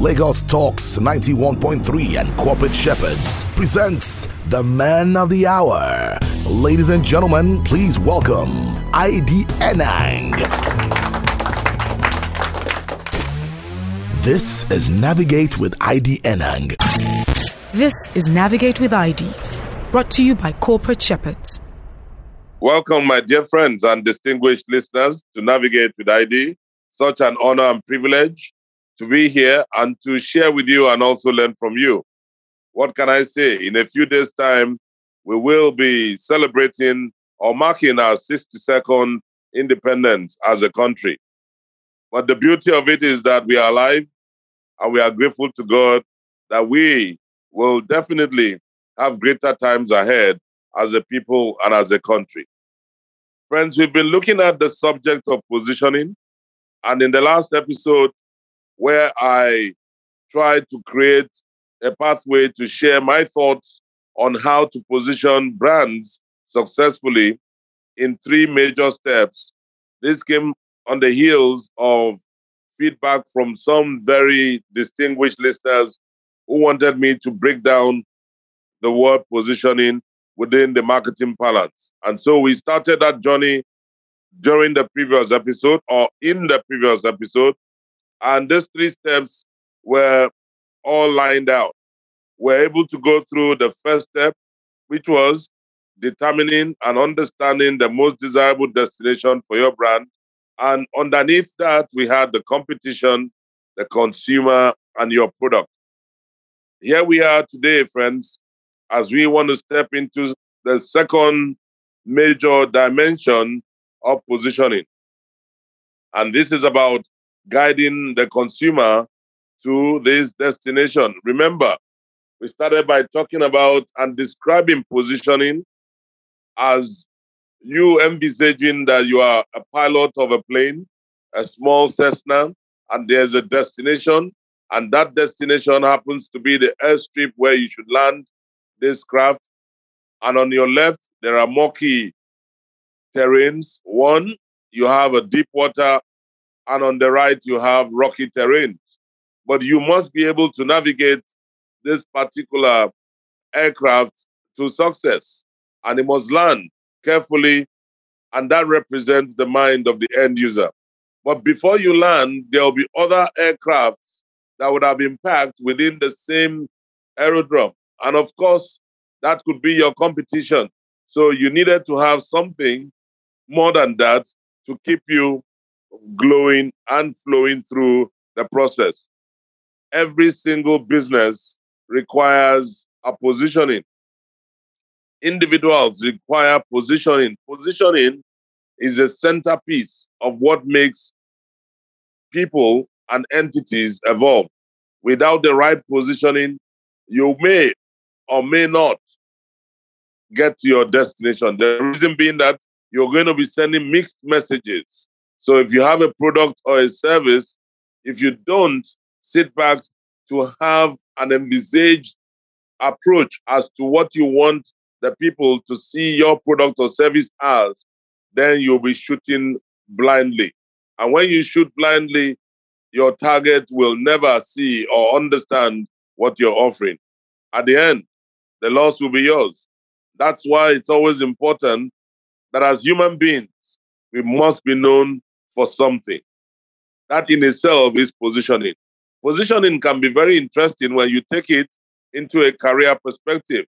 Lagos Talks 91.3 and Corporate Shepherds presents the man of the hour. Ladies and gentlemen, please welcome ID Enang. This is Navigate with ID Enang. This is Navigate with ID, brought to you by Corporate Shepherds. Welcome, my dear friends and distinguished listeners, to Navigate with ID. Such an honor and privilege to be here and to share with you and also learn from you. What can I say? In a few days' time, we will be celebrating or marking our 62nd independence as a country. But the beauty of it is that we are alive and we are grateful to God that we will definitely have greater times ahead as a people and as a country. Friends, we've been looking at the subject of positioning. And in the last episode, where I tried to create a pathway to share my thoughts on how to position brands successfully in three major steps. This came on the heels of feedback from some very distinguished listeners who wanted me to break down the word positioning within the marketing balance. And so we started that journey during the previous episode or in the previous episode and these three steps were all lined out. We're able to go through the first step, which was determining and understanding the most desirable destination for your brand. And underneath that, we had the competition, the consumer, and your product. Here we are today, friends, as we want to step into the second major dimension of positioning. And this is about guiding the consumer to this destination. Remember, we started by talking about and describing positioning as you envisaging that you are a pilot of a plane, a small Cessna, and there's a destination, and that destination happens to be the airstrip where you should land this craft. And on your left, there are murky terrains. One, you have a deep water and on the right you have rocky terrains. But you must be able to navigate this particular aircraft to success, and it must land carefully, and that represents the mind of the end user. But before you land, there will be other aircraft that would have packed within the same aerodrome. And of course, that could be your competition. So you needed to have something more than that to keep you glowing and flowing through the process. Every single business requires a positioning. Individuals require positioning. Positioning is a centerpiece of what makes people and entities evolve. Without the right positioning, you may or may not get to your destination. The reason being that you're going to be sending mixed messages. So if you have a product or a service, if you don't sit back to have an envisaged approach as to what you want the people to see your product or service as, then you'll be shooting blindly. And when you shoot blindly, your target will never see or understand what you're offering. At the end, the loss will be yours. That's why it's always important that as human beings, we must be known for something. That in itself is positioning. Positioning can be very interesting when you take it into a career perspective.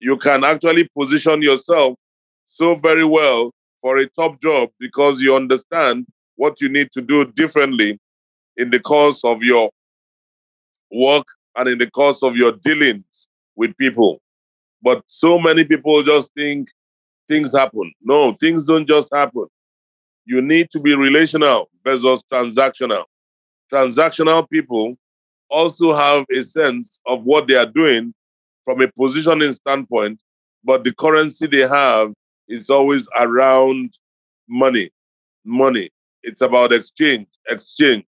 You can actually position yourself so very well for a top job because you understand what you need to do differently in the course of your work and in the course of your dealings with people. But so many people just think things happen. No, things don't just happen you need to be relational versus transactional. Transactional people also have a sense of what they are doing from a positioning standpoint, but the currency they have is always around money. Money. It's about exchange, exchange.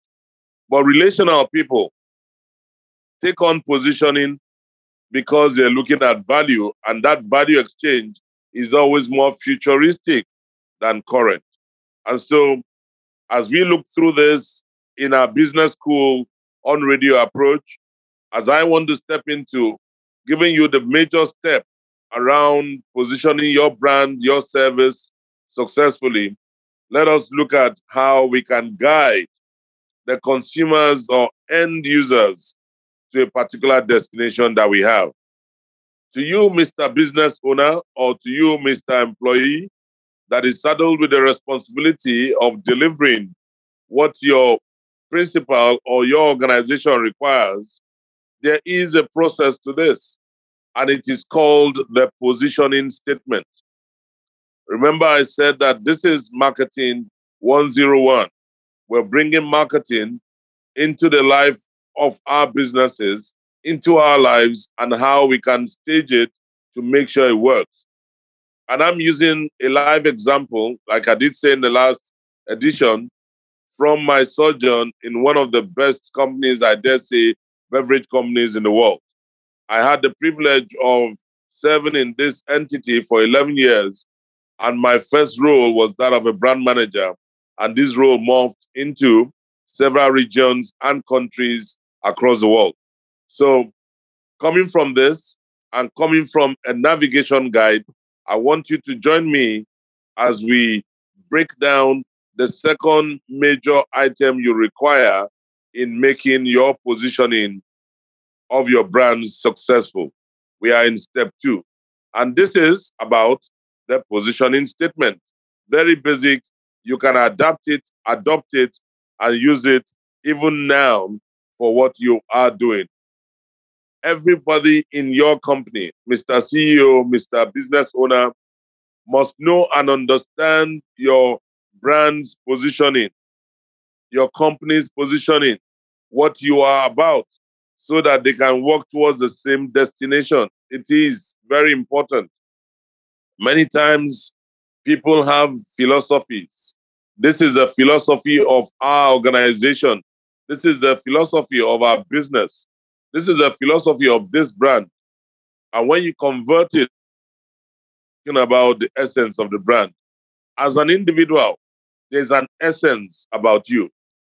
But relational people take on positioning because they're looking at value, and that value exchange is always more futuristic than current. And so, as we look through this in our business school on radio approach, as I want to step into giving you the major step around positioning your brand, your service successfully, let us look at how we can guide the consumers or end users to a particular destination that we have. To you, Mr. Business Owner, or to you, Mr. Employee, that is saddled with the responsibility of delivering what your principal or your organization requires, there is a process to this, and it is called the positioning statement. Remember, I said that this is marketing 101. We're bringing marketing into the life of our businesses, into our lives, and how we can stage it to make sure it works. And I'm using a live example, like I did say in the last edition, from my sojourn in one of the best companies, I dare say, beverage companies in the world. I had the privilege of serving in this entity for 11 years, and my first role was that of a brand manager. And this role morphed into several regions and countries across the world. So, coming from this and coming from a navigation guide I want you to join me as we break down the second major item you require in making your positioning of your brand successful. We are in step two. And this is about the positioning statement. Very basic. You can adapt it, adopt it, and use it even now for what you are doing everybody in your company, Mr. CEO, Mr. Business Owner, must know and understand your brand's positioning, your company's positioning, what you are about, so that they can work towards the same destination. It is very important. Many times, people have philosophies. This is a philosophy of our organization. This is the philosophy of our business. This is a philosophy of this brand. And when you convert it, thinking about the essence of the brand, as an individual, there's an essence about you.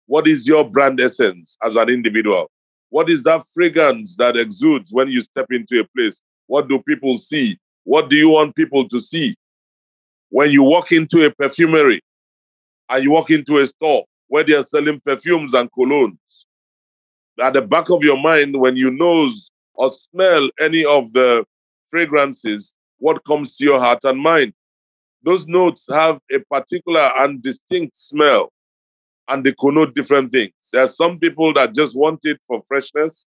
What is your brand essence as an individual? What is that fragrance that exudes when you step into a place? What do people see? What do you want people to see? When you walk into a perfumery and you walk into a store where they are selling perfumes and colognes, at the back of your mind, when you nose or smell any of the fragrances, what comes to your heart and mind? Those notes have a particular and distinct smell, and they connote different things. There are some people that just want it for freshness.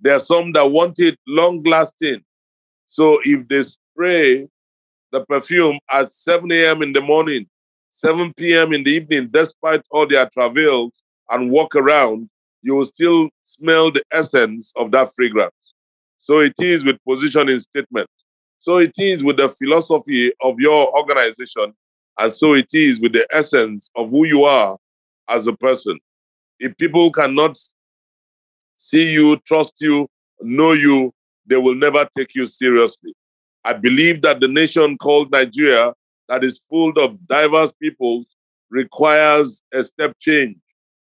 There are some that want it long lasting. So if they spray the perfume at 7 a.m. in the morning, 7 p.m. in the evening, despite all their travails, and walk around, you will still smell the essence of that fragrance. So it is with positioning statement. So it is with the philosophy of your organization. And so it is with the essence of who you are as a person. If people cannot see you, trust you, know you, they will never take you seriously. I believe that the nation called Nigeria, that is full of diverse peoples, requires a step change.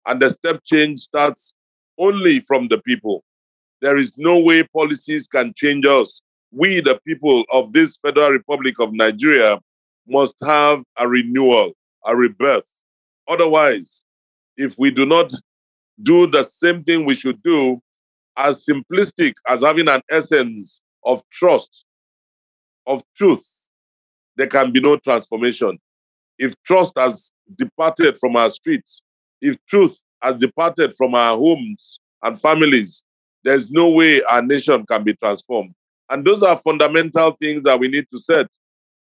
And the step change starts only from the people. There is no way policies can change us. We, the people of this Federal Republic of Nigeria, must have a renewal, a rebirth. Otherwise, if we do not do the same thing we should do, as simplistic as having an essence of trust, of truth, there can be no transformation. If trust has departed from our streets, if truth has departed from our homes and families, there's no way our nation can be transformed. And those are fundamental things that we need to set.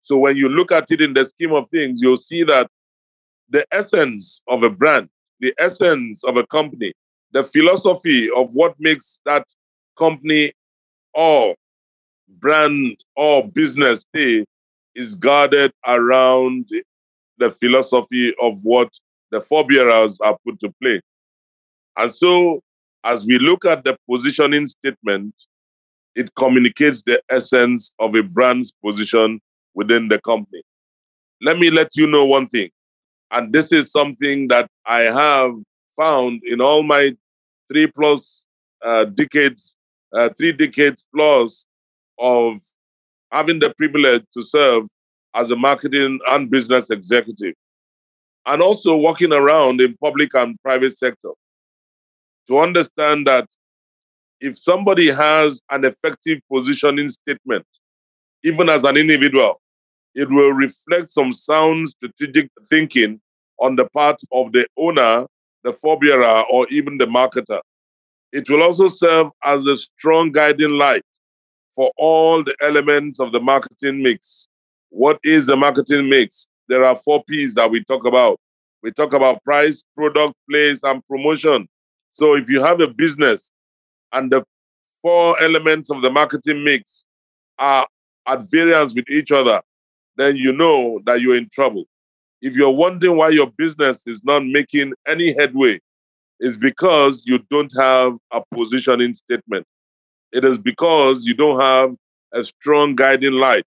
So when you look at it in the scheme of things, you'll see that the essence of a brand, the essence of a company, the philosophy of what makes that company or brand or business stay is guarded around the philosophy of what the forebearers are put to play. And so, as we look at the positioning statement, it communicates the essence of a brand's position within the company. Let me let you know one thing, and this is something that I have found in all my three plus uh, decades, uh, three decades plus of having the privilege to serve as a marketing and business executive, and also walking around in public and private sector to understand that if somebody has an effective positioning statement, even as an individual, it will reflect some sound strategic thinking on the part of the owner, the forebearer, or even the marketer. It will also serve as a strong guiding light for all the elements of the marketing mix. What is the marketing mix? There are four P's that we talk about. We talk about price, product, place, and promotion. So if you have a business and the four elements of the marketing mix are at variance with each other, then you know that you're in trouble. If you're wondering why your business is not making any headway, it's because you don't have a positioning statement. It is because you don't have a strong guiding light.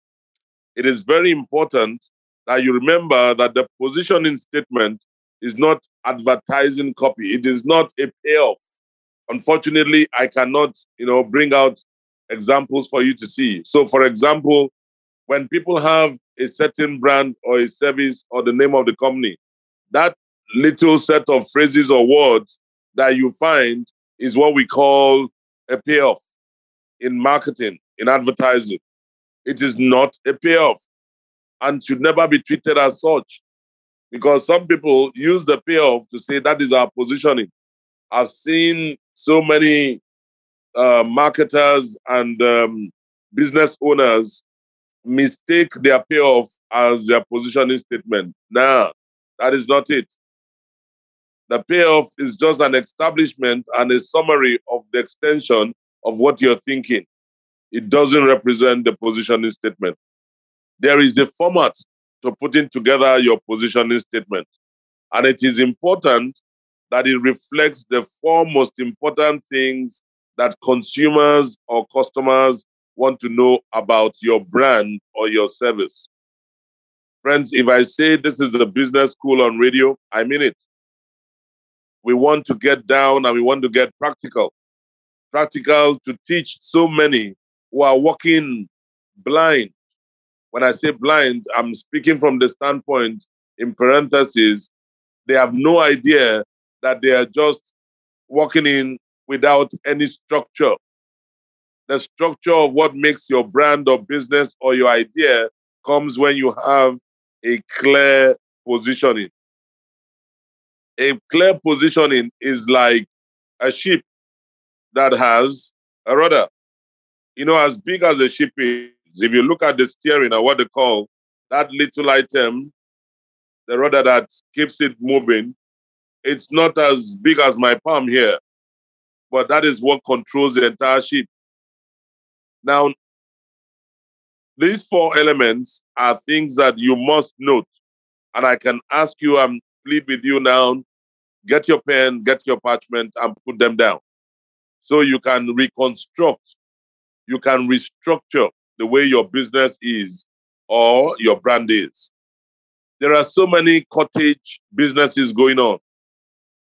It is very important that you remember that the positioning statement is not advertising copy. It is not a payoff. Unfortunately, I cannot, you know, bring out examples for you to see. So, for example, when people have a certain brand or a service or the name of the company, that little set of phrases or words that you find is what we call a payoff in marketing, in advertising. It is not a payoff and should never be treated as such because some people use the payoff to say that is our positioning. I've seen so many uh, marketers and um, business owners mistake their payoff as their positioning statement. Nah, that is not it. The payoff is just an establishment and a summary of the extension of what you're thinking. It doesn't represent the positioning statement. There is a format to putting together your positioning statement. And it is important that it reflects the four most important things that consumers or customers want to know about your brand or your service. Friends, if I say this is a business school on radio, I mean it. We want to get down and we want to get practical. Practical to teach so many who are walking blind. When I say blind, I'm speaking from the standpoint, in parentheses, they have no idea that they are just walking in without any structure. The structure of what makes your brand or business or your idea comes when you have a clear positioning. A clear positioning is like a ship that has a rudder. You know, as big as a ship is, if you look at the steering or what they call that little item, the rudder that keeps it moving, it's not as big as my palm here, but that is what controls the entire ship. Now, these four elements are things that you must note. And I can ask you, I'm plead with you now, get your pen, get your parchment, and put them down. So you can reconstruct, you can restructure the way your business is or your brand is. There are so many cottage businesses going on.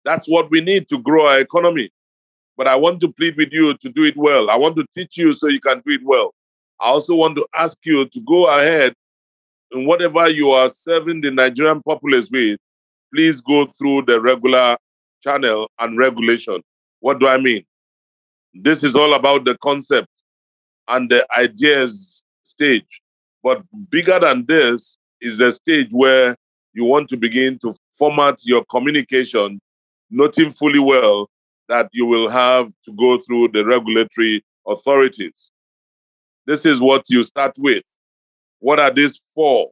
That's what we need to grow our economy. But I want to plead with you to do it well. I want to teach you so you can do it well. I also want to ask you to go ahead in whatever you are serving the Nigerian populace with, please go through the regular channel and regulation. What do I mean? This is all about the concept and the ideas stage. But bigger than this is the stage where you want to begin to format your communication, noting fully well that you will have to go through the regulatory authorities. This is what you start with. What are these four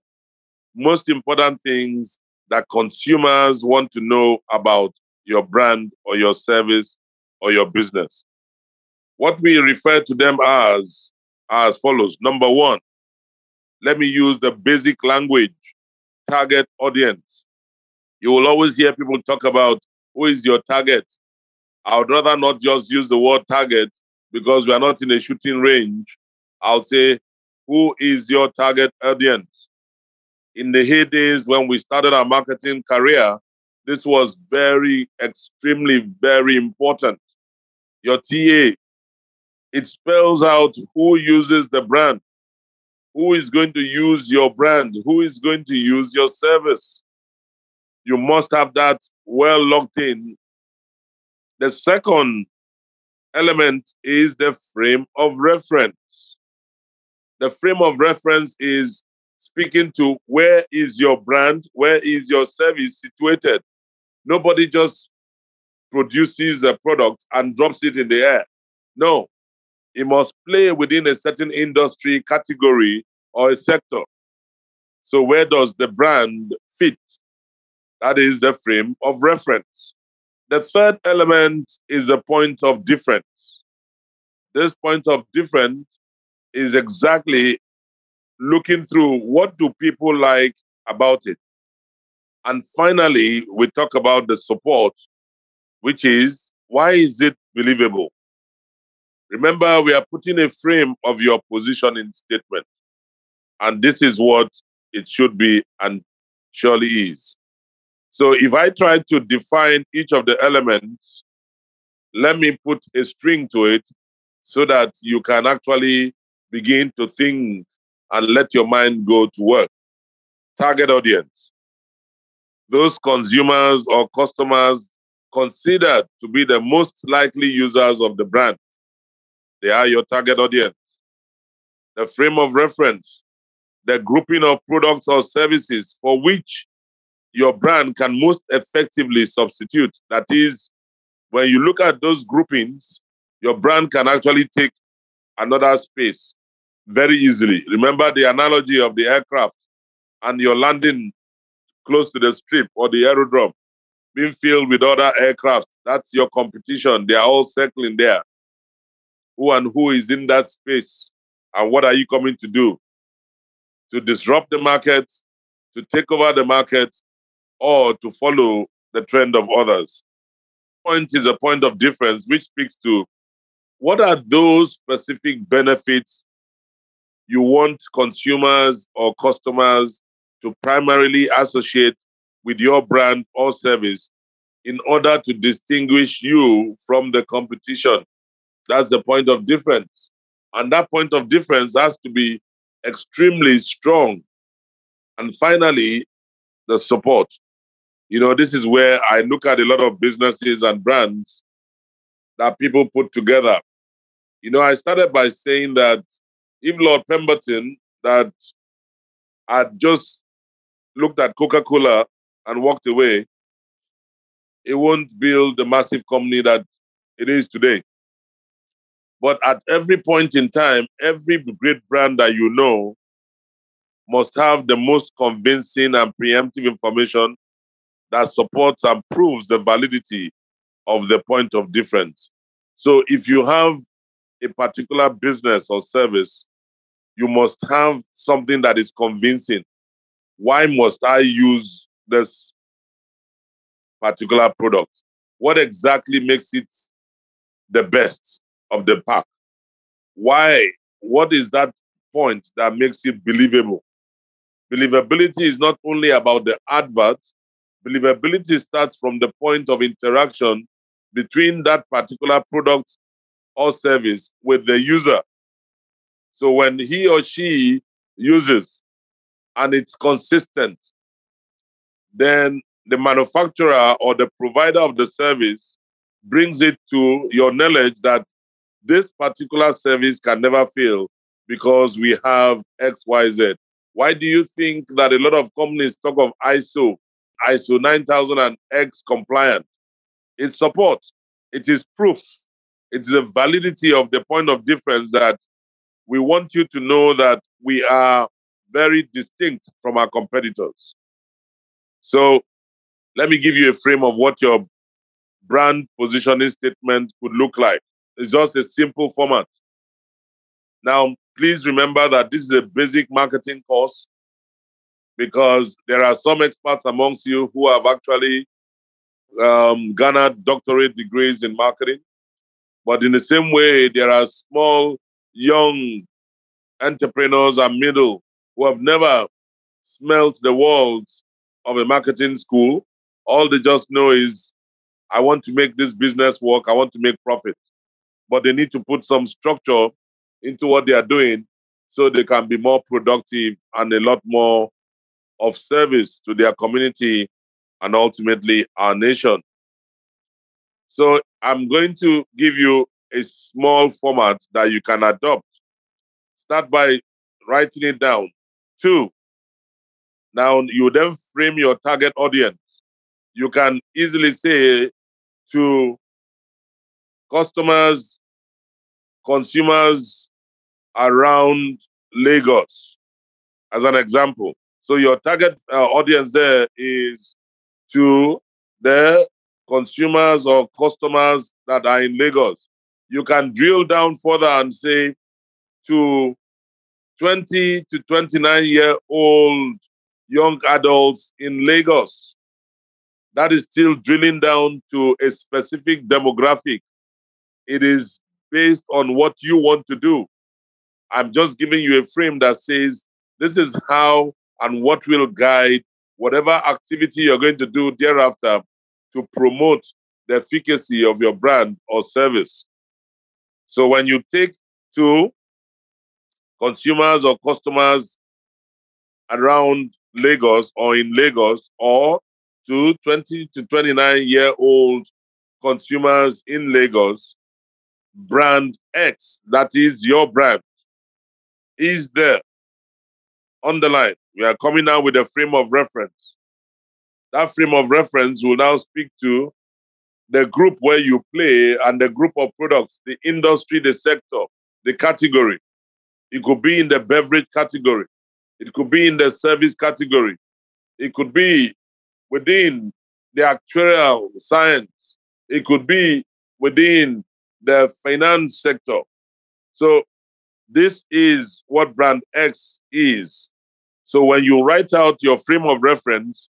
most important things that consumers want to know about your brand or your service or your business? What we refer to them as as follows. Number one, let me use the basic language target audience. You will always hear people talk about who is your target. I would rather not just use the word target because we are not in a shooting range. I'll say, who is your target audience? In the heydays when we started our marketing career, this was very, extremely, very important. your TA. It spells out who uses the brand, who is going to use your brand, who is going to use your service. You must have that well locked in. The second element is the frame of reference. The frame of reference is speaking to where is your brand, where is your service situated. Nobody just produces a product and drops it in the air. No, it must play within a certain industry category or a sector. So, where does the brand fit? That is the frame of reference. The third element is a point of difference. This point of difference is exactly looking through what do people like about it. And finally, we talk about the support, which is why is it believable? Remember, we are putting a frame of your positioning statement. And this is what it should be and surely is. So if I try to define each of the elements, let me put a string to it so that you can actually begin to think and let your mind go to work. Target audience. Those consumers or customers considered to be the most likely users of the brand. They are your target audience. The frame of reference, the grouping of products or services for which your brand can most effectively substitute. That is, when you look at those groupings, your brand can actually take another space very easily. Remember the analogy of the aircraft and your landing close to the strip or the aerodrome being filled with other aircraft. That's your competition. They are all circling there. Who and who is in that space? And what are you coming to do? To disrupt the market, to take over the market, or to follow the trend of others. Point is a point of difference which speaks to what are those specific benefits you want consumers or customers to primarily associate with your brand or service in order to distinguish you from the competition. That's the point of difference. And that point of difference has to be extremely strong. And finally, the support. You know, this is where I look at a lot of businesses and brands that people put together. You know, I started by saying that if Lord Pemberton, that had just looked at Coca Cola and walked away, it won't build the massive company that it is today. But at every point in time, every great brand that you know must have the most convincing and preemptive information that supports and proves the validity of the point of difference. So if you have a particular business or service, you must have something that is convincing. Why must I use this particular product? What exactly makes it the best of the pack? Why? What is that point that makes it believable? Believability is not only about the advert, Believability starts from the point of interaction between that particular product or service with the user. So when he or she uses and it's consistent, then the manufacturer or the provider of the service brings it to your knowledge that this particular service can never fail because we have XYZ. Why do you think that a lot of companies talk of ISO ISO 9000 and X compliant. It supports, it is proof, it is a validity of the point of difference that we want you to know that we are very distinct from our competitors. So let me give you a frame of what your brand positioning statement could look like. It's just a simple format. Now, please remember that this is a basic marketing course because there are some experts amongst you who have actually um, garnered doctorate degrees in marketing. But in the same way, there are small, young entrepreneurs and middle who have never smelt the walls of a marketing school. All they just know is, I want to make this business work. I want to make profit. But they need to put some structure into what they are doing so they can be more productive and a lot more of service to their community and ultimately our nation. So I'm going to give you a small format that you can adopt. Start by writing it down. Two, now you then frame your target audience. You can easily say to customers, consumers around Lagos, as an example. So your target uh, audience there is to the consumers or customers that are in Lagos. You can drill down further and say to 20 to 29 year old young adults in Lagos. That is still drilling down to a specific demographic. It is based on what you want to do. I'm just giving you a frame that says this is how and what will guide whatever activity you're going to do thereafter to promote the efficacy of your brand or service. So when you take to consumers or customers around Lagos or in Lagos or to 20 to 29 year old consumers in Lagos, brand X, that is your brand, is there. Underline. We are coming now with a frame of reference. That frame of reference will now speak to the group where you play and the group of products, the industry, the sector, the category. It could be in the beverage category. It could be in the service category. It could be within the actuarial science. It could be within the finance sector. So this is what brand X is. So when you write out your frame of reference,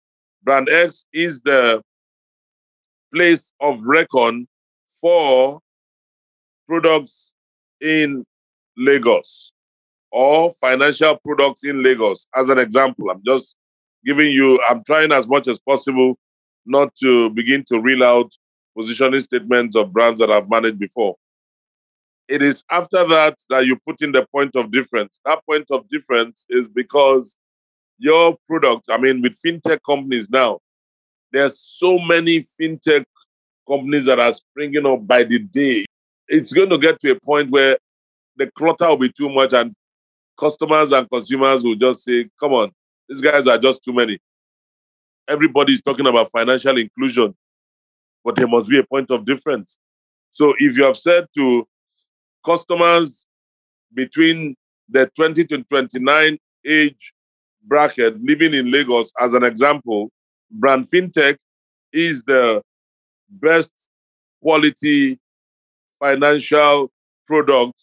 brand X is the place of reckon for products in Lagos or financial products in Lagos. As an example, I'm just giving you, I'm trying as much as possible not to begin to reel out positioning statements of brands that I've managed before. It is after that that you put in the point of difference. That point of difference is because your product, I mean, with fintech companies now, there's so many fintech companies that are springing up by the day. It's going to get to a point where the clutter will be too much and customers and consumers will just say, come on, these guys are just too many. Everybody's talking about financial inclusion, but there must be a point of difference. So if you have said to customers between the 20 to 29 age bracket living in Lagos, as an example, Brand FinTech is the best quality financial product,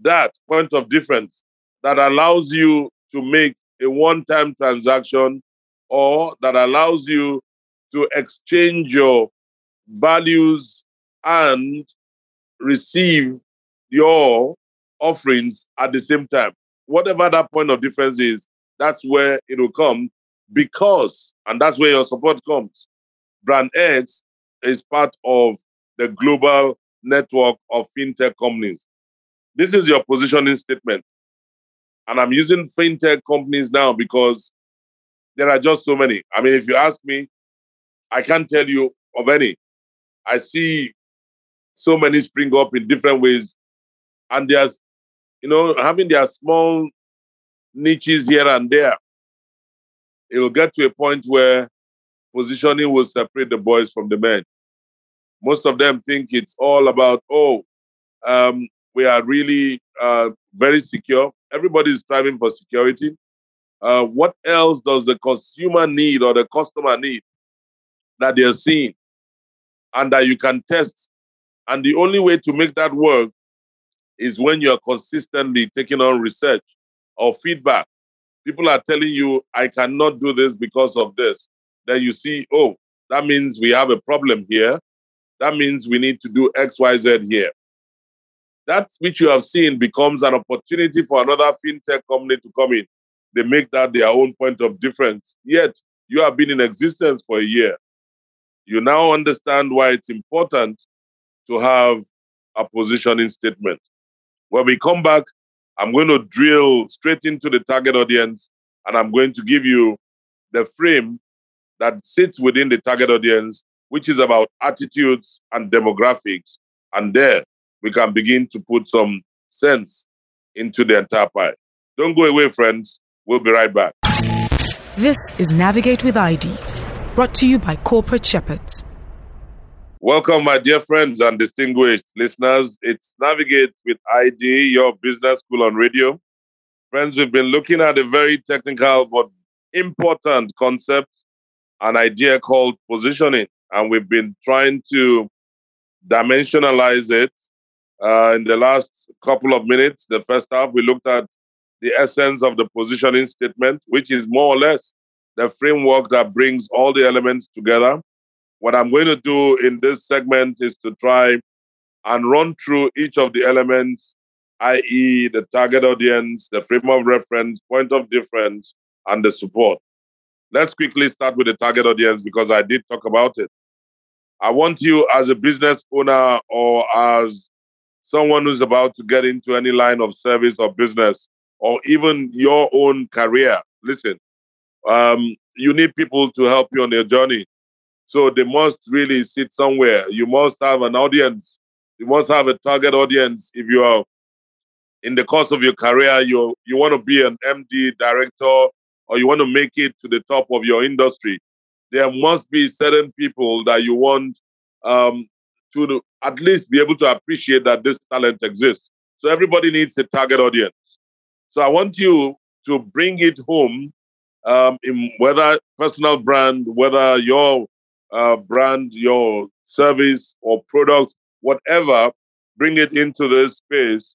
that point of difference that allows you to make a one time transaction or that allows you to exchange your values and receive your offerings at the same time. Whatever that point of difference is, that's where it will come because, and that's where your support comes. Brand X is part of the global network of fintech companies. This is your positioning statement. And I'm using fintech companies now because there are just so many. I mean, if you ask me, I can't tell you of any. I see so many spring up in different ways. And there's, you know, having their small niches here and there. It will get to a point where positioning will separate the boys from the men. Most of them think it's all about, oh, um, we are really uh, very secure. Everybody is striving for security. Uh, what else does the consumer need or the customer need that they're seeing and that you can test? And the only way to make that work is when you're consistently taking on research or feedback. People are telling you, I cannot do this because of this. Then you see, oh, that means we have a problem here. That means we need to do X, Y, Z here that which you have seen becomes an opportunity for another fintech company to come in. They make that their own point of difference. Yet you have been in existence for a year. You now understand why it's important to have a positioning statement. When we come back, I'm going to drill straight into the target audience and I'm going to give you the frame that sits within the target audience, which is about attitudes and demographics. And there we can begin to put some sense into the entire pie. Don't go away, friends. We'll be right back. This is Navigate with ID, brought to you by Corporate Shepherds. Welcome, my dear friends and distinguished listeners. It's Navigate with ID, your business school on radio. Friends, we've been looking at a very technical but important concept, an idea called positioning, and we've been trying to dimensionalize it. Uh, in the last couple of minutes, the first half, we looked at the essence of the positioning statement, which is more or less the framework that brings all the elements together. What I'm going to do in this segment is to try and run through each of the elements, i.e., the target audience, the frame of reference, point of difference, and the support. Let's quickly start with the target audience because I did talk about it. I want you as a business owner or as someone who's about to get into any line of service or business or even your own career. Listen, um, you need people to help you on your journey. So they must really sit somewhere. You must have an audience. You must have a target audience. If you are in the course of your career, you you want to be an MD director or you want to make it to the top of your industry, there must be certain people that you want um, to at least be able to appreciate that this talent exists. So everybody needs a target audience. So I want you to bring it home um, in whether personal brand, whether your uh, brand, your service or product, whatever, bring it into this space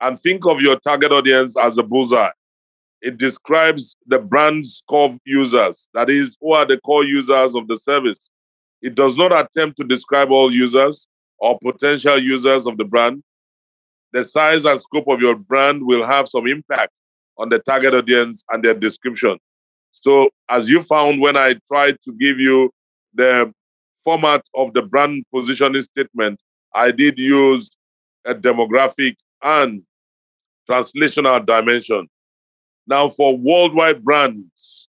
and think of your target audience as a bullseye. It describes the brand's core users, that is, who are the core users of the service. It does not attempt to describe all users or potential users of the brand. The size and scope of your brand will have some impact on the target audience and their description. So, as you found when I tried to give you the format of the brand positioning statement, I did use a demographic and translational dimension. Now, for worldwide brands,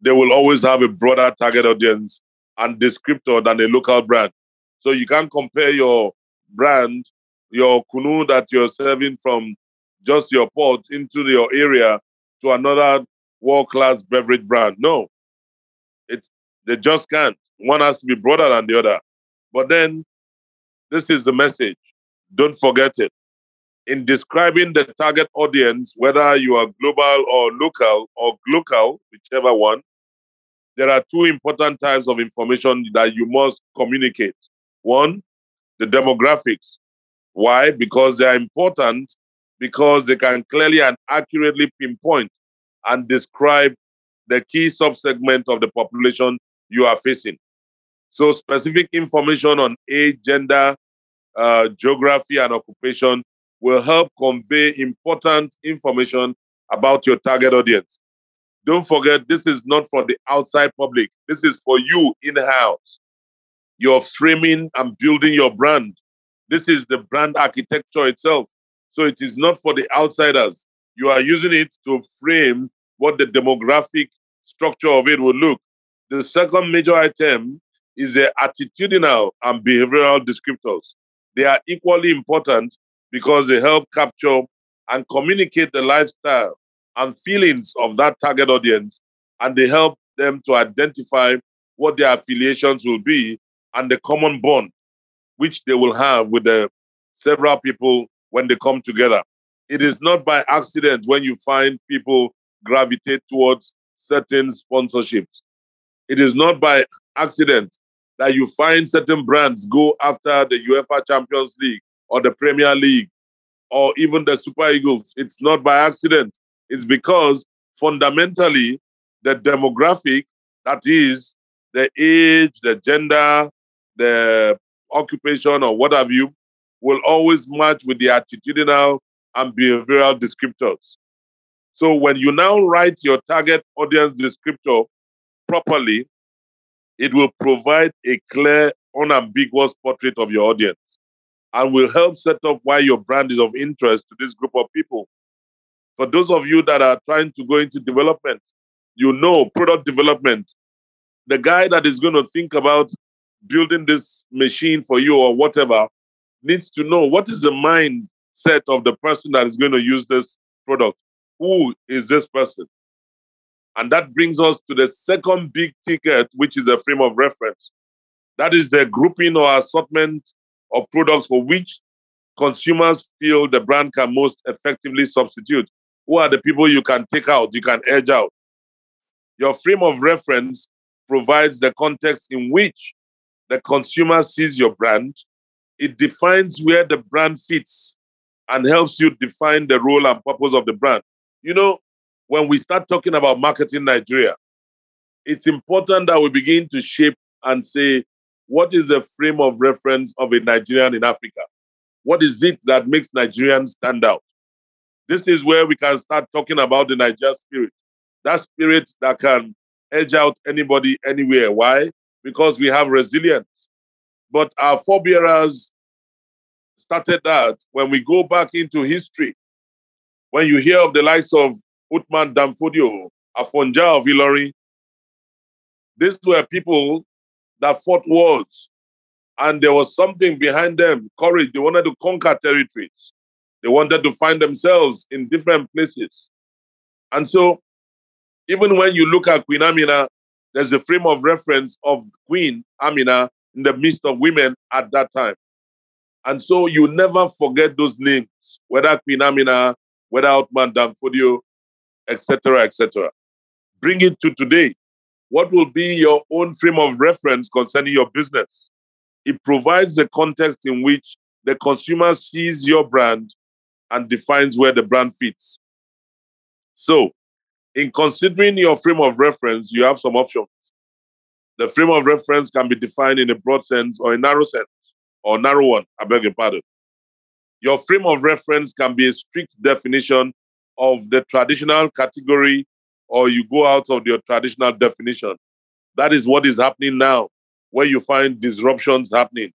they will always have a broader target audience and descriptor than a local brand. So you can't compare your brand, your kunu that you're serving from just your port into your area to another world-class beverage brand. No, it's they just can't. One has to be broader than the other. But then, this is the message. Don't forget it. In describing the target audience, whether you are global or local or local, whichever one, there are two important types of information that you must communicate. One, the demographics. Why? Because they are important because they can clearly and accurately pinpoint and describe the key subsegment of the population you are facing. So, specific information on age, gender, uh, geography, and occupation will help convey important information about your target audience. Don't forget, this is not for the outside public. This is for you in house. You're framing and building your brand. This is the brand architecture itself. So it is not for the outsiders. You are using it to frame what the demographic structure of it will look. The second major item is the attitudinal and behavioral descriptors. They are equally important because they help capture and communicate the lifestyle and feelings of that target audience, and they help them to identify what their affiliations will be and the common bond which they will have with the several people when they come together. It is not by accident when you find people gravitate towards certain sponsorships. It is not by accident that you find certain brands go after the UEFA Champions League or the Premier League or even the Super Eagles. It's not by accident. It's because fundamentally, the demographic, that is the age, the gender, the occupation, or what have you, will always match with the attitudinal and behavioral descriptors. So when you now write your target audience descriptor properly, it will provide a clear, unambiguous portrait of your audience. and will help set up why your brand is of interest to this group of people. For those of you that are trying to go into development, you know product development. The guy that is going to think about building this machine for you or whatever needs to know what is the mindset of the person that is going to use this product. Who is this person? And that brings us to the second big ticket, which is the frame of reference. That is the grouping or assortment of products for which consumers feel the brand can most effectively substitute. Who are the people you can take out, you can edge out? Your frame of reference provides the context in which the consumer sees your brand. It defines where the brand fits and helps you define the role and purpose of the brand. You know, when we start talking about marketing Nigeria, it's important that we begin to shape and say, what is the frame of reference of a Nigerian in Africa? What is it that makes Nigerians stand out? This is where we can start talking about the Nigerian spirit. That spirit that can edge out anybody anywhere. Why? Because we have resilience. But our forebearers started that when we go back into history. When you hear of the likes of Uthman Danfodio, Afonja of Ilorin, these were people that fought wars. And there was something behind them courage. They wanted to conquer territories, they wanted to find themselves in different places. And so, even when you look at Queen Amina, there's a frame of reference of Queen Amina in the midst of women at that time. And so you never forget those names, whether Queen Amina, whether Uthman Danfodio, etc., etc. Bring it to today. What will be your own frame of reference concerning your business? It provides the context in which the consumer sees your brand and defines where the brand fits. So, in considering your frame of reference, you have some options. The frame of reference can be defined in a broad sense or a narrow sense, or narrow one, I beg your pardon. Your frame of reference can be a strict definition of the traditional category or you go out of your traditional definition. That is what is happening now, where you find disruptions happening.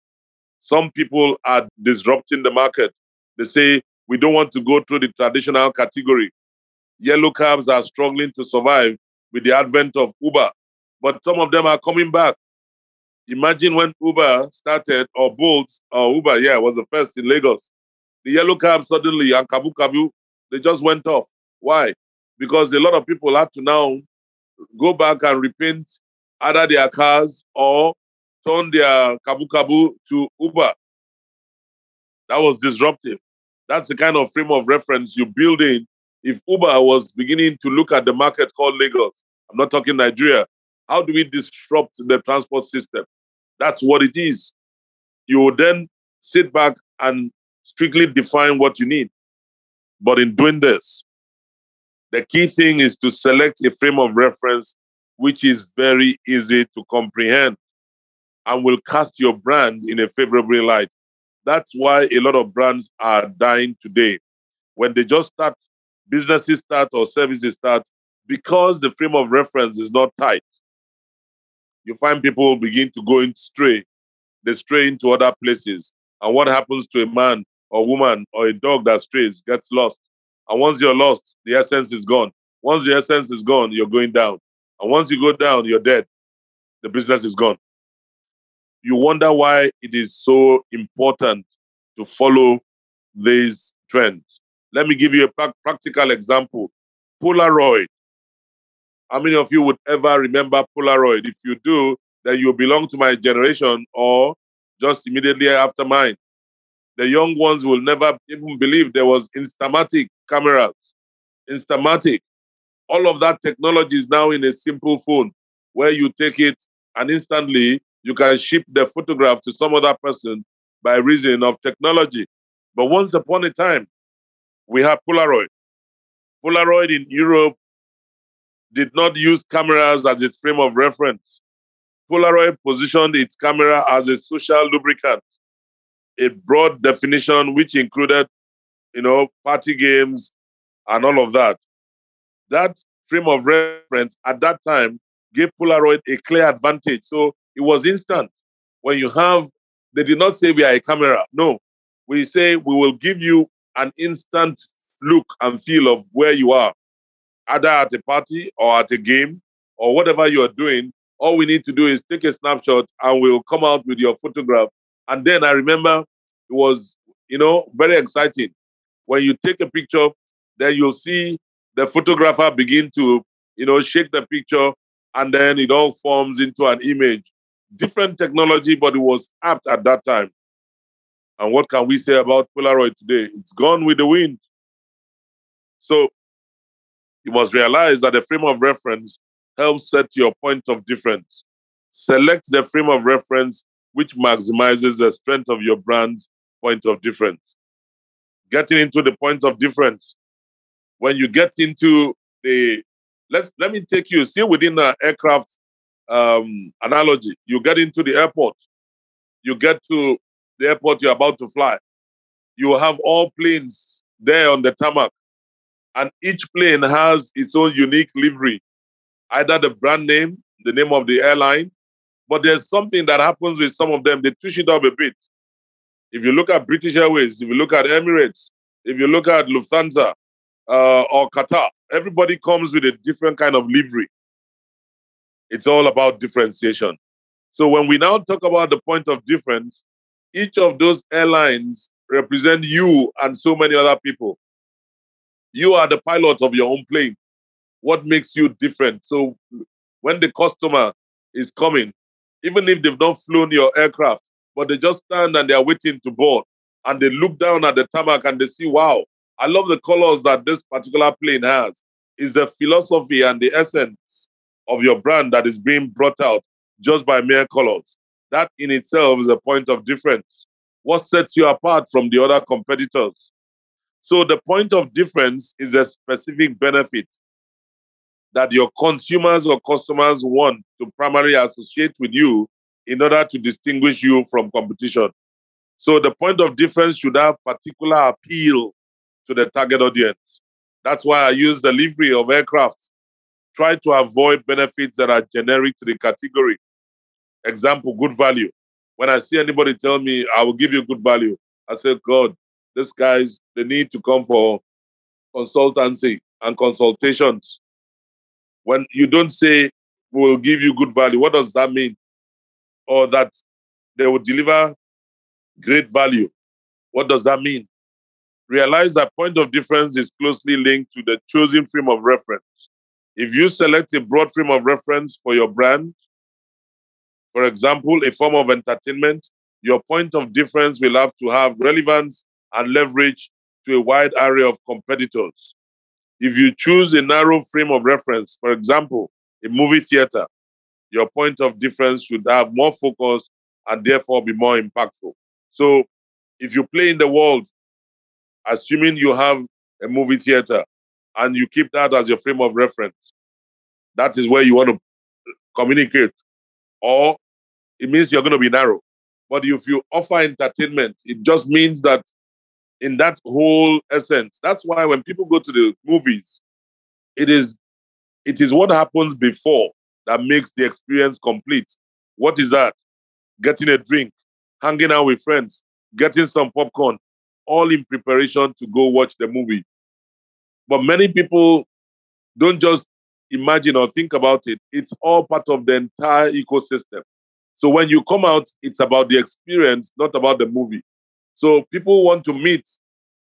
Some people are disrupting the market. They say, we don't want to go through the traditional category. Yellow cabs are struggling to survive with the advent of Uber, but some of them are coming back. Imagine when Uber started, or Bolt, or Uber, yeah, was the first in Lagos. The yellow cab suddenly, and Kabu Kabu, they just went off. Why? because a lot of people have to now go back and repaint either their cars or turn their kabu kabu to Uber. That was disruptive. That's the kind of frame of reference you build in. If Uber was beginning to look at the market called Lagos, I'm not talking Nigeria, how do we disrupt the transport system? That's what it is. You will then sit back and strictly define what you need. But in doing this, the key thing is to select a frame of reference which is very easy to comprehend and will cast your brand in a favorable light. That's why a lot of brands are dying today. When they just start, businesses start or services start, because the frame of reference is not tight, you find people begin to go in stray. They stray into other places. And what happens to a man or woman or a dog that strays gets lost. And once you're lost, the essence is gone. Once the essence is gone, you're going down. And once you go down, you're dead. The business is gone. You wonder why it is so important to follow these trends. Let me give you a practical example. Polaroid. How many of you would ever remember Polaroid? If you do, then you belong to my generation or just immediately after mine. The young ones will never even believe there was Instamatic cameras, Instamatic. All of that technology is now in a simple phone where you take it and instantly you can ship the photograph to some other person by reason of technology. But once upon a time, we had Polaroid. Polaroid in Europe did not use cameras as its frame of reference. Polaroid positioned its camera as a social lubricant, a broad definition which included you know, party games and all of that. That frame of reference at that time gave Polaroid a clear advantage. So it was instant. When you have, they did not say we are a camera. No, we say we will give you an instant look and feel of where you are, either at a party or at a game or whatever you are doing. All we need to do is take a snapshot and we'll come out with your photograph. And then I remember it was, you know, very exciting. When you take a picture, then you'll see the photographer begin to, you know, shake the picture and then it all forms into an image. Different technology, but it was apt at that time. And what can we say about Polaroid today? It's gone with the wind. So you must realize that the frame of reference helps set your point of difference. Select the frame of reference which maximizes the strength of your brand's point of difference. Getting into the point of difference. When you get into the let's let me take you still within the aircraft um, analogy. You get into the airport, you get to the airport you're about to fly. You have all planes there on the tarmac, and each plane has its own unique livery, either the brand name, the name of the airline, but there's something that happens with some of them. They twist it up a bit. If you look at British Airways, if you look at Emirates, if you look at Lufthansa uh, or Qatar, everybody comes with a different kind of livery. It's all about differentiation. So when we now talk about the point of difference, each of those airlines represent you and so many other people. You are the pilot of your own plane. What makes you different? So when the customer is coming, even if they've not flown your aircraft, but they just stand and they are waiting to board and they look down at the tarmac and they see, wow, I love the colors that this particular plane has. Is the philosophy and the essence of your brand that is being brought out just by mere colors. That in itself is a point of difference. What sets you apart from the other competitors? So the point of difference is a specific benefit that your consumers or customers want to primarily associate with you in order to distinguish you from competition. So the point of difference should have particular appeal to the target audience. That's why I use the livery of aircraft. Try to avoid benefits that are generic to the category. Example, good value. When I see anybody tell me, I will give you good value, I say, God, these guys, they need to come for consultancy and consultations. When you don't say, we will give you good value, what does that mean? Or that they will deliver great value. What does that mean? Realize that point of difference is closely linked to the chosen frame of reference. If you select a broad frame of reference for your brand, for example, a form of entertainment, your point of difference will have to have relevance and leverage to a wide array of competitors. If you choose a narrow frame of reference, for example, a movie theater, your point of difference should have more focus and therefore be more impactful. So, if you play in the world, assuming you have a movie theater and you keep that as your frame of reference, that is where you want to communicate. Or it means you're going to be narrow. But if you offer entertainment, it just means that in that whole essence, that's why when people go to the movies, it is it is what happens before that makes the experience complete. What is that? Getting a drink, hanging out with friends, getting some popcorn, all in preparation to go watch the movie. But many people don't just imagine or think about it, it's all part of the entire ecosystem. So when you come out, it's about the experience, not about the movie. So people want to meet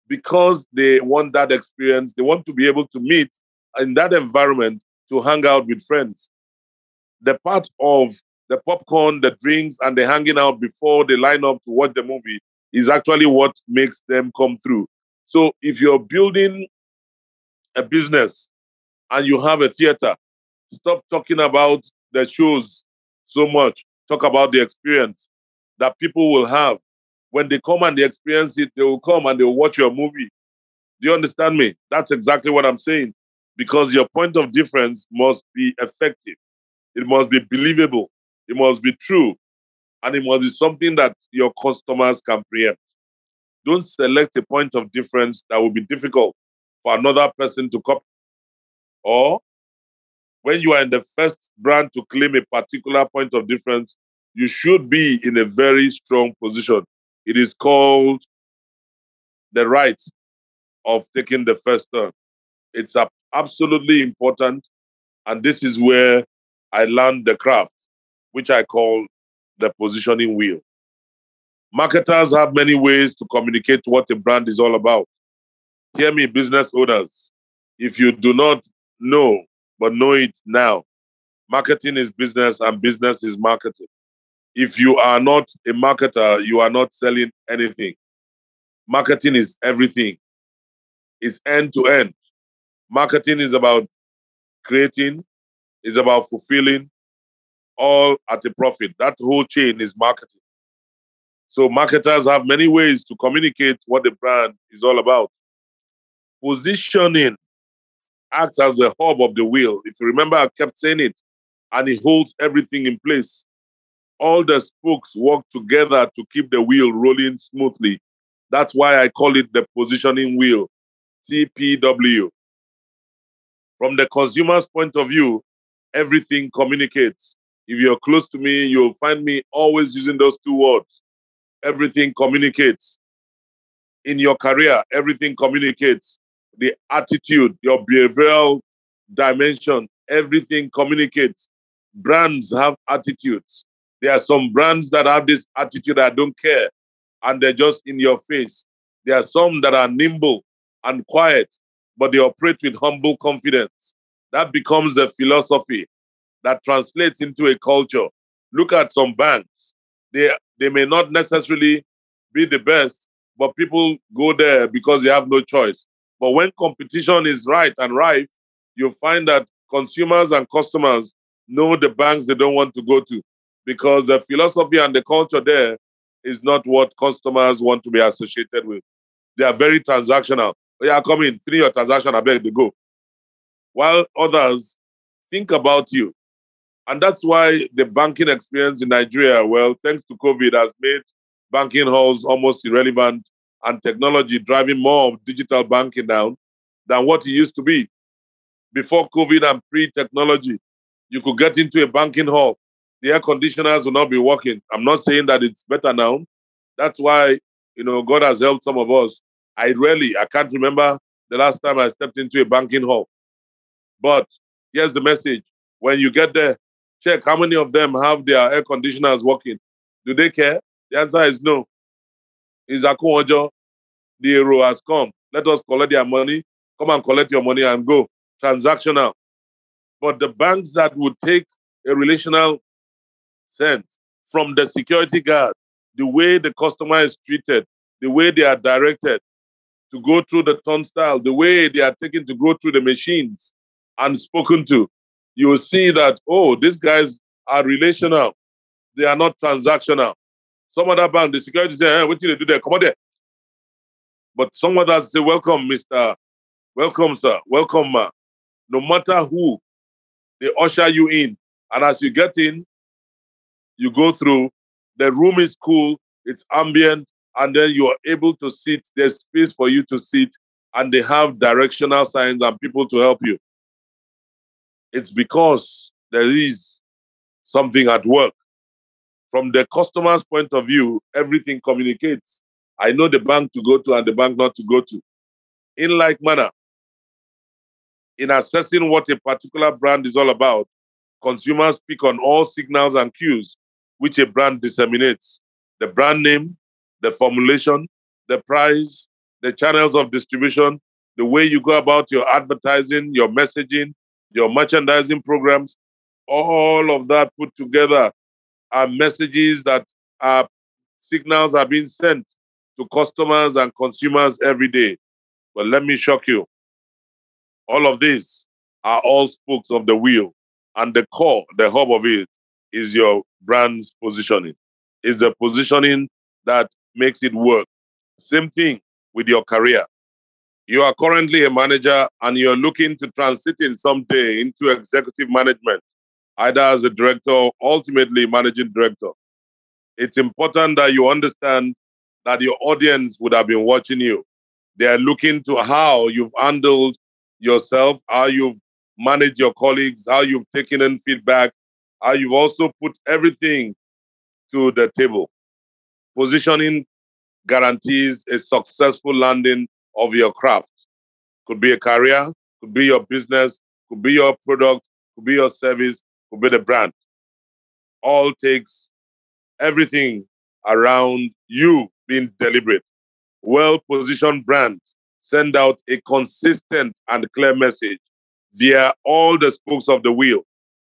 because they want that experience. They want to be able to meet in that environment to hang out with friends. The part of the popcorn, the drinks, and the hanging out before they line up to watch the movie is actually what makes them come through. So if you're building a business and you have a theater, stop talking about the shows so much talk about the experience that people will have. When they come and they experience it, they will come and they will watch your movie. Do you understand me? That's exactly what I'm saying. Because your point of difference must be effective, it must be believable, it must be true, and it must be something that your customers can preempt. Don't select a point of difference that will be difficult for another person to copy. Or when you are in the first brand to claim a particular point of difference, you should be in a very strong position. It is called the right of taking the first turn. It's absolutely important. And this is where I learned the craft, which I call the positioning wheel. Marketers have many ways to communicate what a brand is all about. Hear me, business owners. If you do not know, but know it now, marketing is business and business is marketing. If you are not a marketer, you are not selling anything. Marketing is everything, it's end to end. Marketing is about creating, is about fulfilling, all at a profit. That whole chain is marketing. So marketers have many ways to communicate what the brand is all about. Positioning acts as the hub of the wheel. If you remember, I kept saying it, and it holds everything in place. All the spokes work together to keep the wheel rolling smoothly. That's why I call it the positioning wheel, TPW. From the consumer's point of view, everything communicates. If you're close to me, you'll find me always using those two words. Everything communicates. In your career, everything communicates. The attitude, your behavioral dimension, everything communicates. Brands have attitudes. There are some brands that have this attitude, I don't care, and they're just in your face. There are some that are nimble and quiet, but they operate with humble confidence. That becomes a philosophy that translates into a culture. Look at some banks. They, they may not necessarily be the best, but people go there because they have no choice. But when competition is right and rife, you find that consumers and customers know the banks they don't want to go to because the philosophy and the culture there is not what customers want to be associated with. They are very transactional. Yeah, come in, finish your transaction, I beg to go. While others think about you. And that's why the banking experience in Nigeria, well, thanks to COVID, has made banking halls almost irrelevant and technology driving more of digital banking down than what it used to be. Before COVID and pre technology, you could get into a banking hall, the air conditioners will not be working. I'm not saying that it's better now. That's why, you know, God has helped some of us. I really, I can't remember the last time I stepped into a banking hall. But here's the message when you get there, check how many of them have their air conditioners working. Do they care? The answer is no. Is Akunwojo, the hero has come. Let us collect their money. Come and collect your money and go. Transactional. But the banks that would take a relational sense from the security guard, the way the customer is treated, the way they are directed to go through the turnstile, the way they are taken to go through the machines and spoken to, you will see that, oh, these guys are relational. They are not transactional. Some other bank, the security say, hey, what do they do there? Come on there. But some others say, welcome, Mr. Welcome, sir. Welcome, ma. No matter who, they usher you in. And as you get in, you go through. The room is cool, it's ambient, and then you are able to sit. There's space for you to sit, and they have directional signs and people to help you. It's because there is something at work. From the customer's point of view, everything communicates. I know the bank to go to and the bank not to go to. In like manner, in assessing what a particular brand is all about, consumers pick on all signals and cues which a brand disseminates the brand name, the formulation, the price, the channels of distribution, the way you go about your advertising, your messaging, your merchandising programs, all of that put together are messages that are signals are being sent to customers and consumers every day. But let me shock you. All of these are all spokes of the wheel. And the core, the hub of it, is your brand's positioning. It's the positioning that makes it work. Same thing with your career. You are currently a manager and you're looking to transit in someday into executive management, either as a director or ultimately managing director. It's important that you understand that your audience would have been watching you. They are looking to how you've handled yourself, how you've managed your colleagues, how you've taken in feedback, how you've also put everything to the table. Positioning guarantees a successful landing of your craft. Could be a career, could be your business, could be your product, could be your service, could be the brand. All takes everything around you being deliberate. Well positioned brands send out a consistent and clear message via all the spokes of the wheel.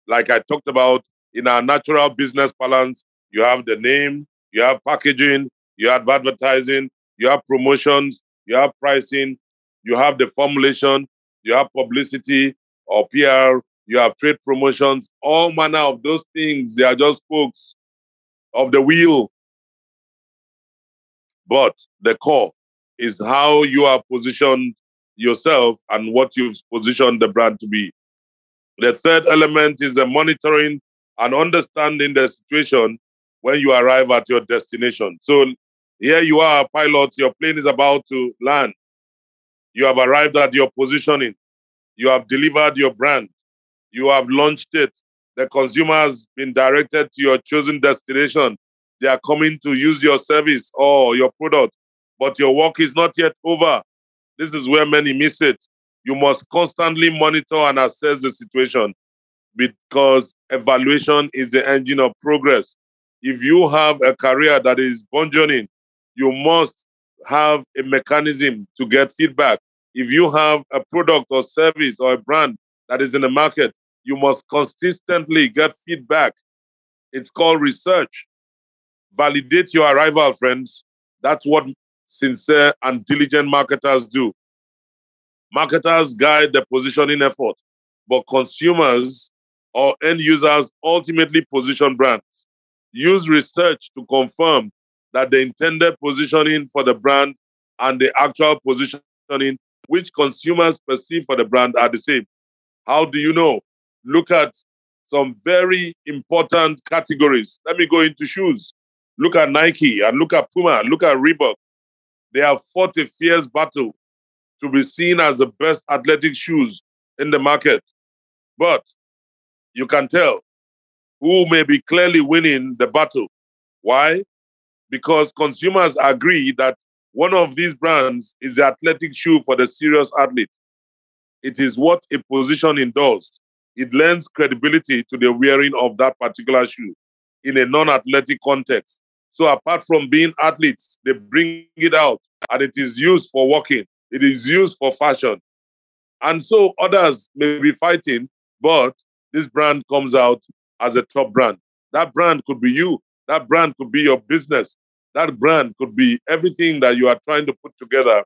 Like I talked about in our natural business balance, you have the name, you have packaging, you have advertising, you have promotions, you have pricing, you have the formulation, you have publicity or PR, you have trade promotions, all manner of those things. They are just spokes of the wheel. But the core is how you are positioned yourself and what you've positioned the brand to be. The third element is the monitoring and understanding the situation when you arrive at your destination. So here you are, pilot, your plane is about to land. You have arrived at your positioning. You have delivered your brand. You have launched it. The consumer has been directed to your chosen destination. They are coming to use your service or your product, but your work is not yet over. This is where many miss it. You must constantly monitor and assess the situation because evaluation is the engine of progress. If you have a career that is burgeoning, you must have a mechanism to get feedback. If you have a product or service or a brand that is in the market, you must consistently get feedback. It's called research. Validate your arrival, friends. That's what sincere and diligent marketers do. Marketers guide the positioning effort, but consumers or end users ultimately position brands. Use research to confirm that the intended positioning for the brand and the actual positioning which consumers perceive for the brand are the same. How do you know? Look at some very important categories. Let me go into shoes. Look at Nike and look at Puma, look at Reebok. They have fought a fierce battle to be seen as the best athletic shoes in the market. But you can tell who may be clearly winning the battle. Why? Because consumers agree that one of these brands is the athletic shoe for the serious athlete. It is what a position does. It lends credibility to the wearing of that particular shoe in a non athletic context. So, apart from being athletes, they bring it out and it is used for walking, it is used for fashion. And so, others may be fighting, but this brand comes out as a top brand. That brand could be you. That brand could be your business. That brand could be everything that you are trying to put together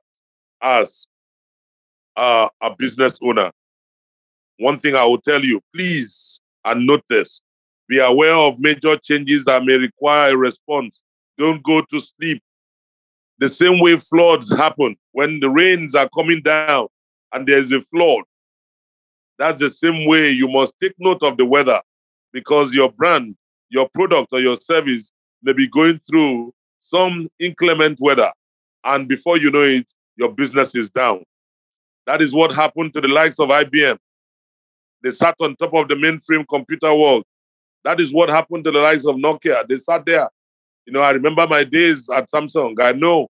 as uh, a business owner. One thing I will tell you, please and note this be aware of major changes that may require a response. Don't go to sleep. The same way floods happen when the rains are coming down and there's a flood, that's the same way you must take note of the weather because your brand, your product, or your service may be going through some inclement weather. And before you know it, your business is down. That is what happened to the likes of IBM. They sat on top of the mainframe computer world. That is what happened to the likes of Nokia. They sat there. You know, I remember my days at Samsung. I know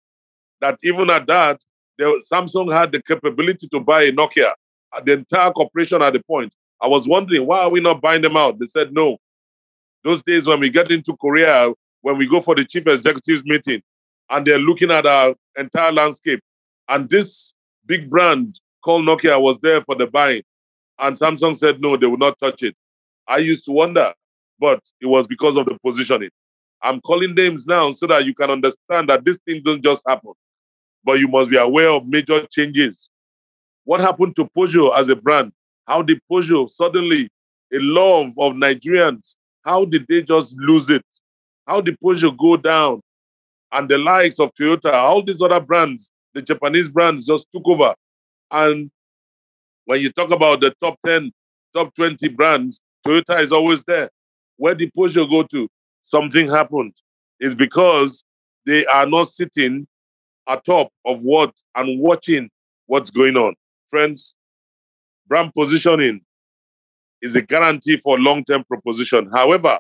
that even at that, Samsung had the capability to buy Nokia the entire corporation at the point. I was wondering, why are we not buying them out? They said no. Those days when we get into Korea, when we go for the chief executives meeting, and they're looking at our entire landscape, and this big brand called Nokia was there for the buying, and Samsung said no, they would not touch it. I used to wonder, but it was because of the positioning. I'm calling names now so that you can understand that these things don't just happen, but you must be aware of major changes what happened to Peugeot as a brand? How did Peugeot suddenly, a love of Nigerians, how did they just lose it? How did Peugeot go down? And the likes of Toyota, all these other brands, the Japanese brands just took over. And when you talk about the top 10, top 20 brands, Toyota is always there. Where did Peugeot go to? Something happened. It's because they are not sitting atop of what and watching what's going on. Friends, brand positioning is a guarantee for long term proposition. However,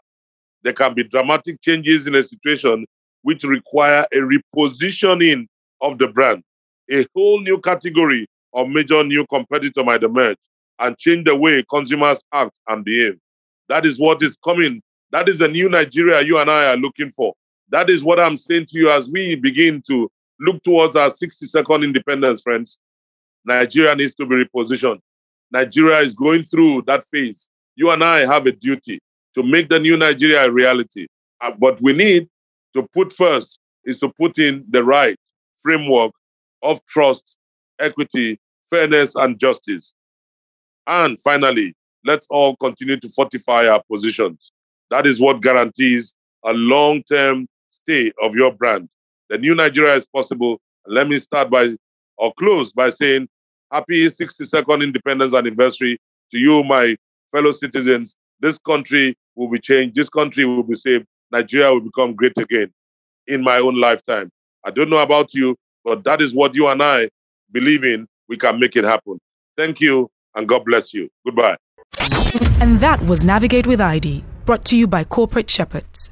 there can be dramatic changes in a situation which require a repositioning of the brand. A whole new category of major new competitor might emerge and change the way consumers act and behave. That is what is coming. That is the new Nigeria you and I are looking for. That is what I'm saying to you as we begin to look towards our 62nd independence, friends. Nigeria needs to be repositioned. Nigeria is going through that phase. You and I have a duty to make the new Nigeria a reality. Uh, but we need to put first is to put in the right framework of trust, equity, fairness, and justice. And finally, let's all continue to fortify our positions. That is what guarantees a long term stay of your brand. The new Nigeria is possible. Let me start by or close by saying happy 62nd independence anniversary to you, my fellow citizens. This country will be changed. This country will be saved. Nigeria will become great again in my own lifetime. I don't know about you, but that is what you and I believe in. We can make it happen. Thank you, and God bless you. Goodbye. And that was Navigate with ID, brought to you by Corporate Shepherds.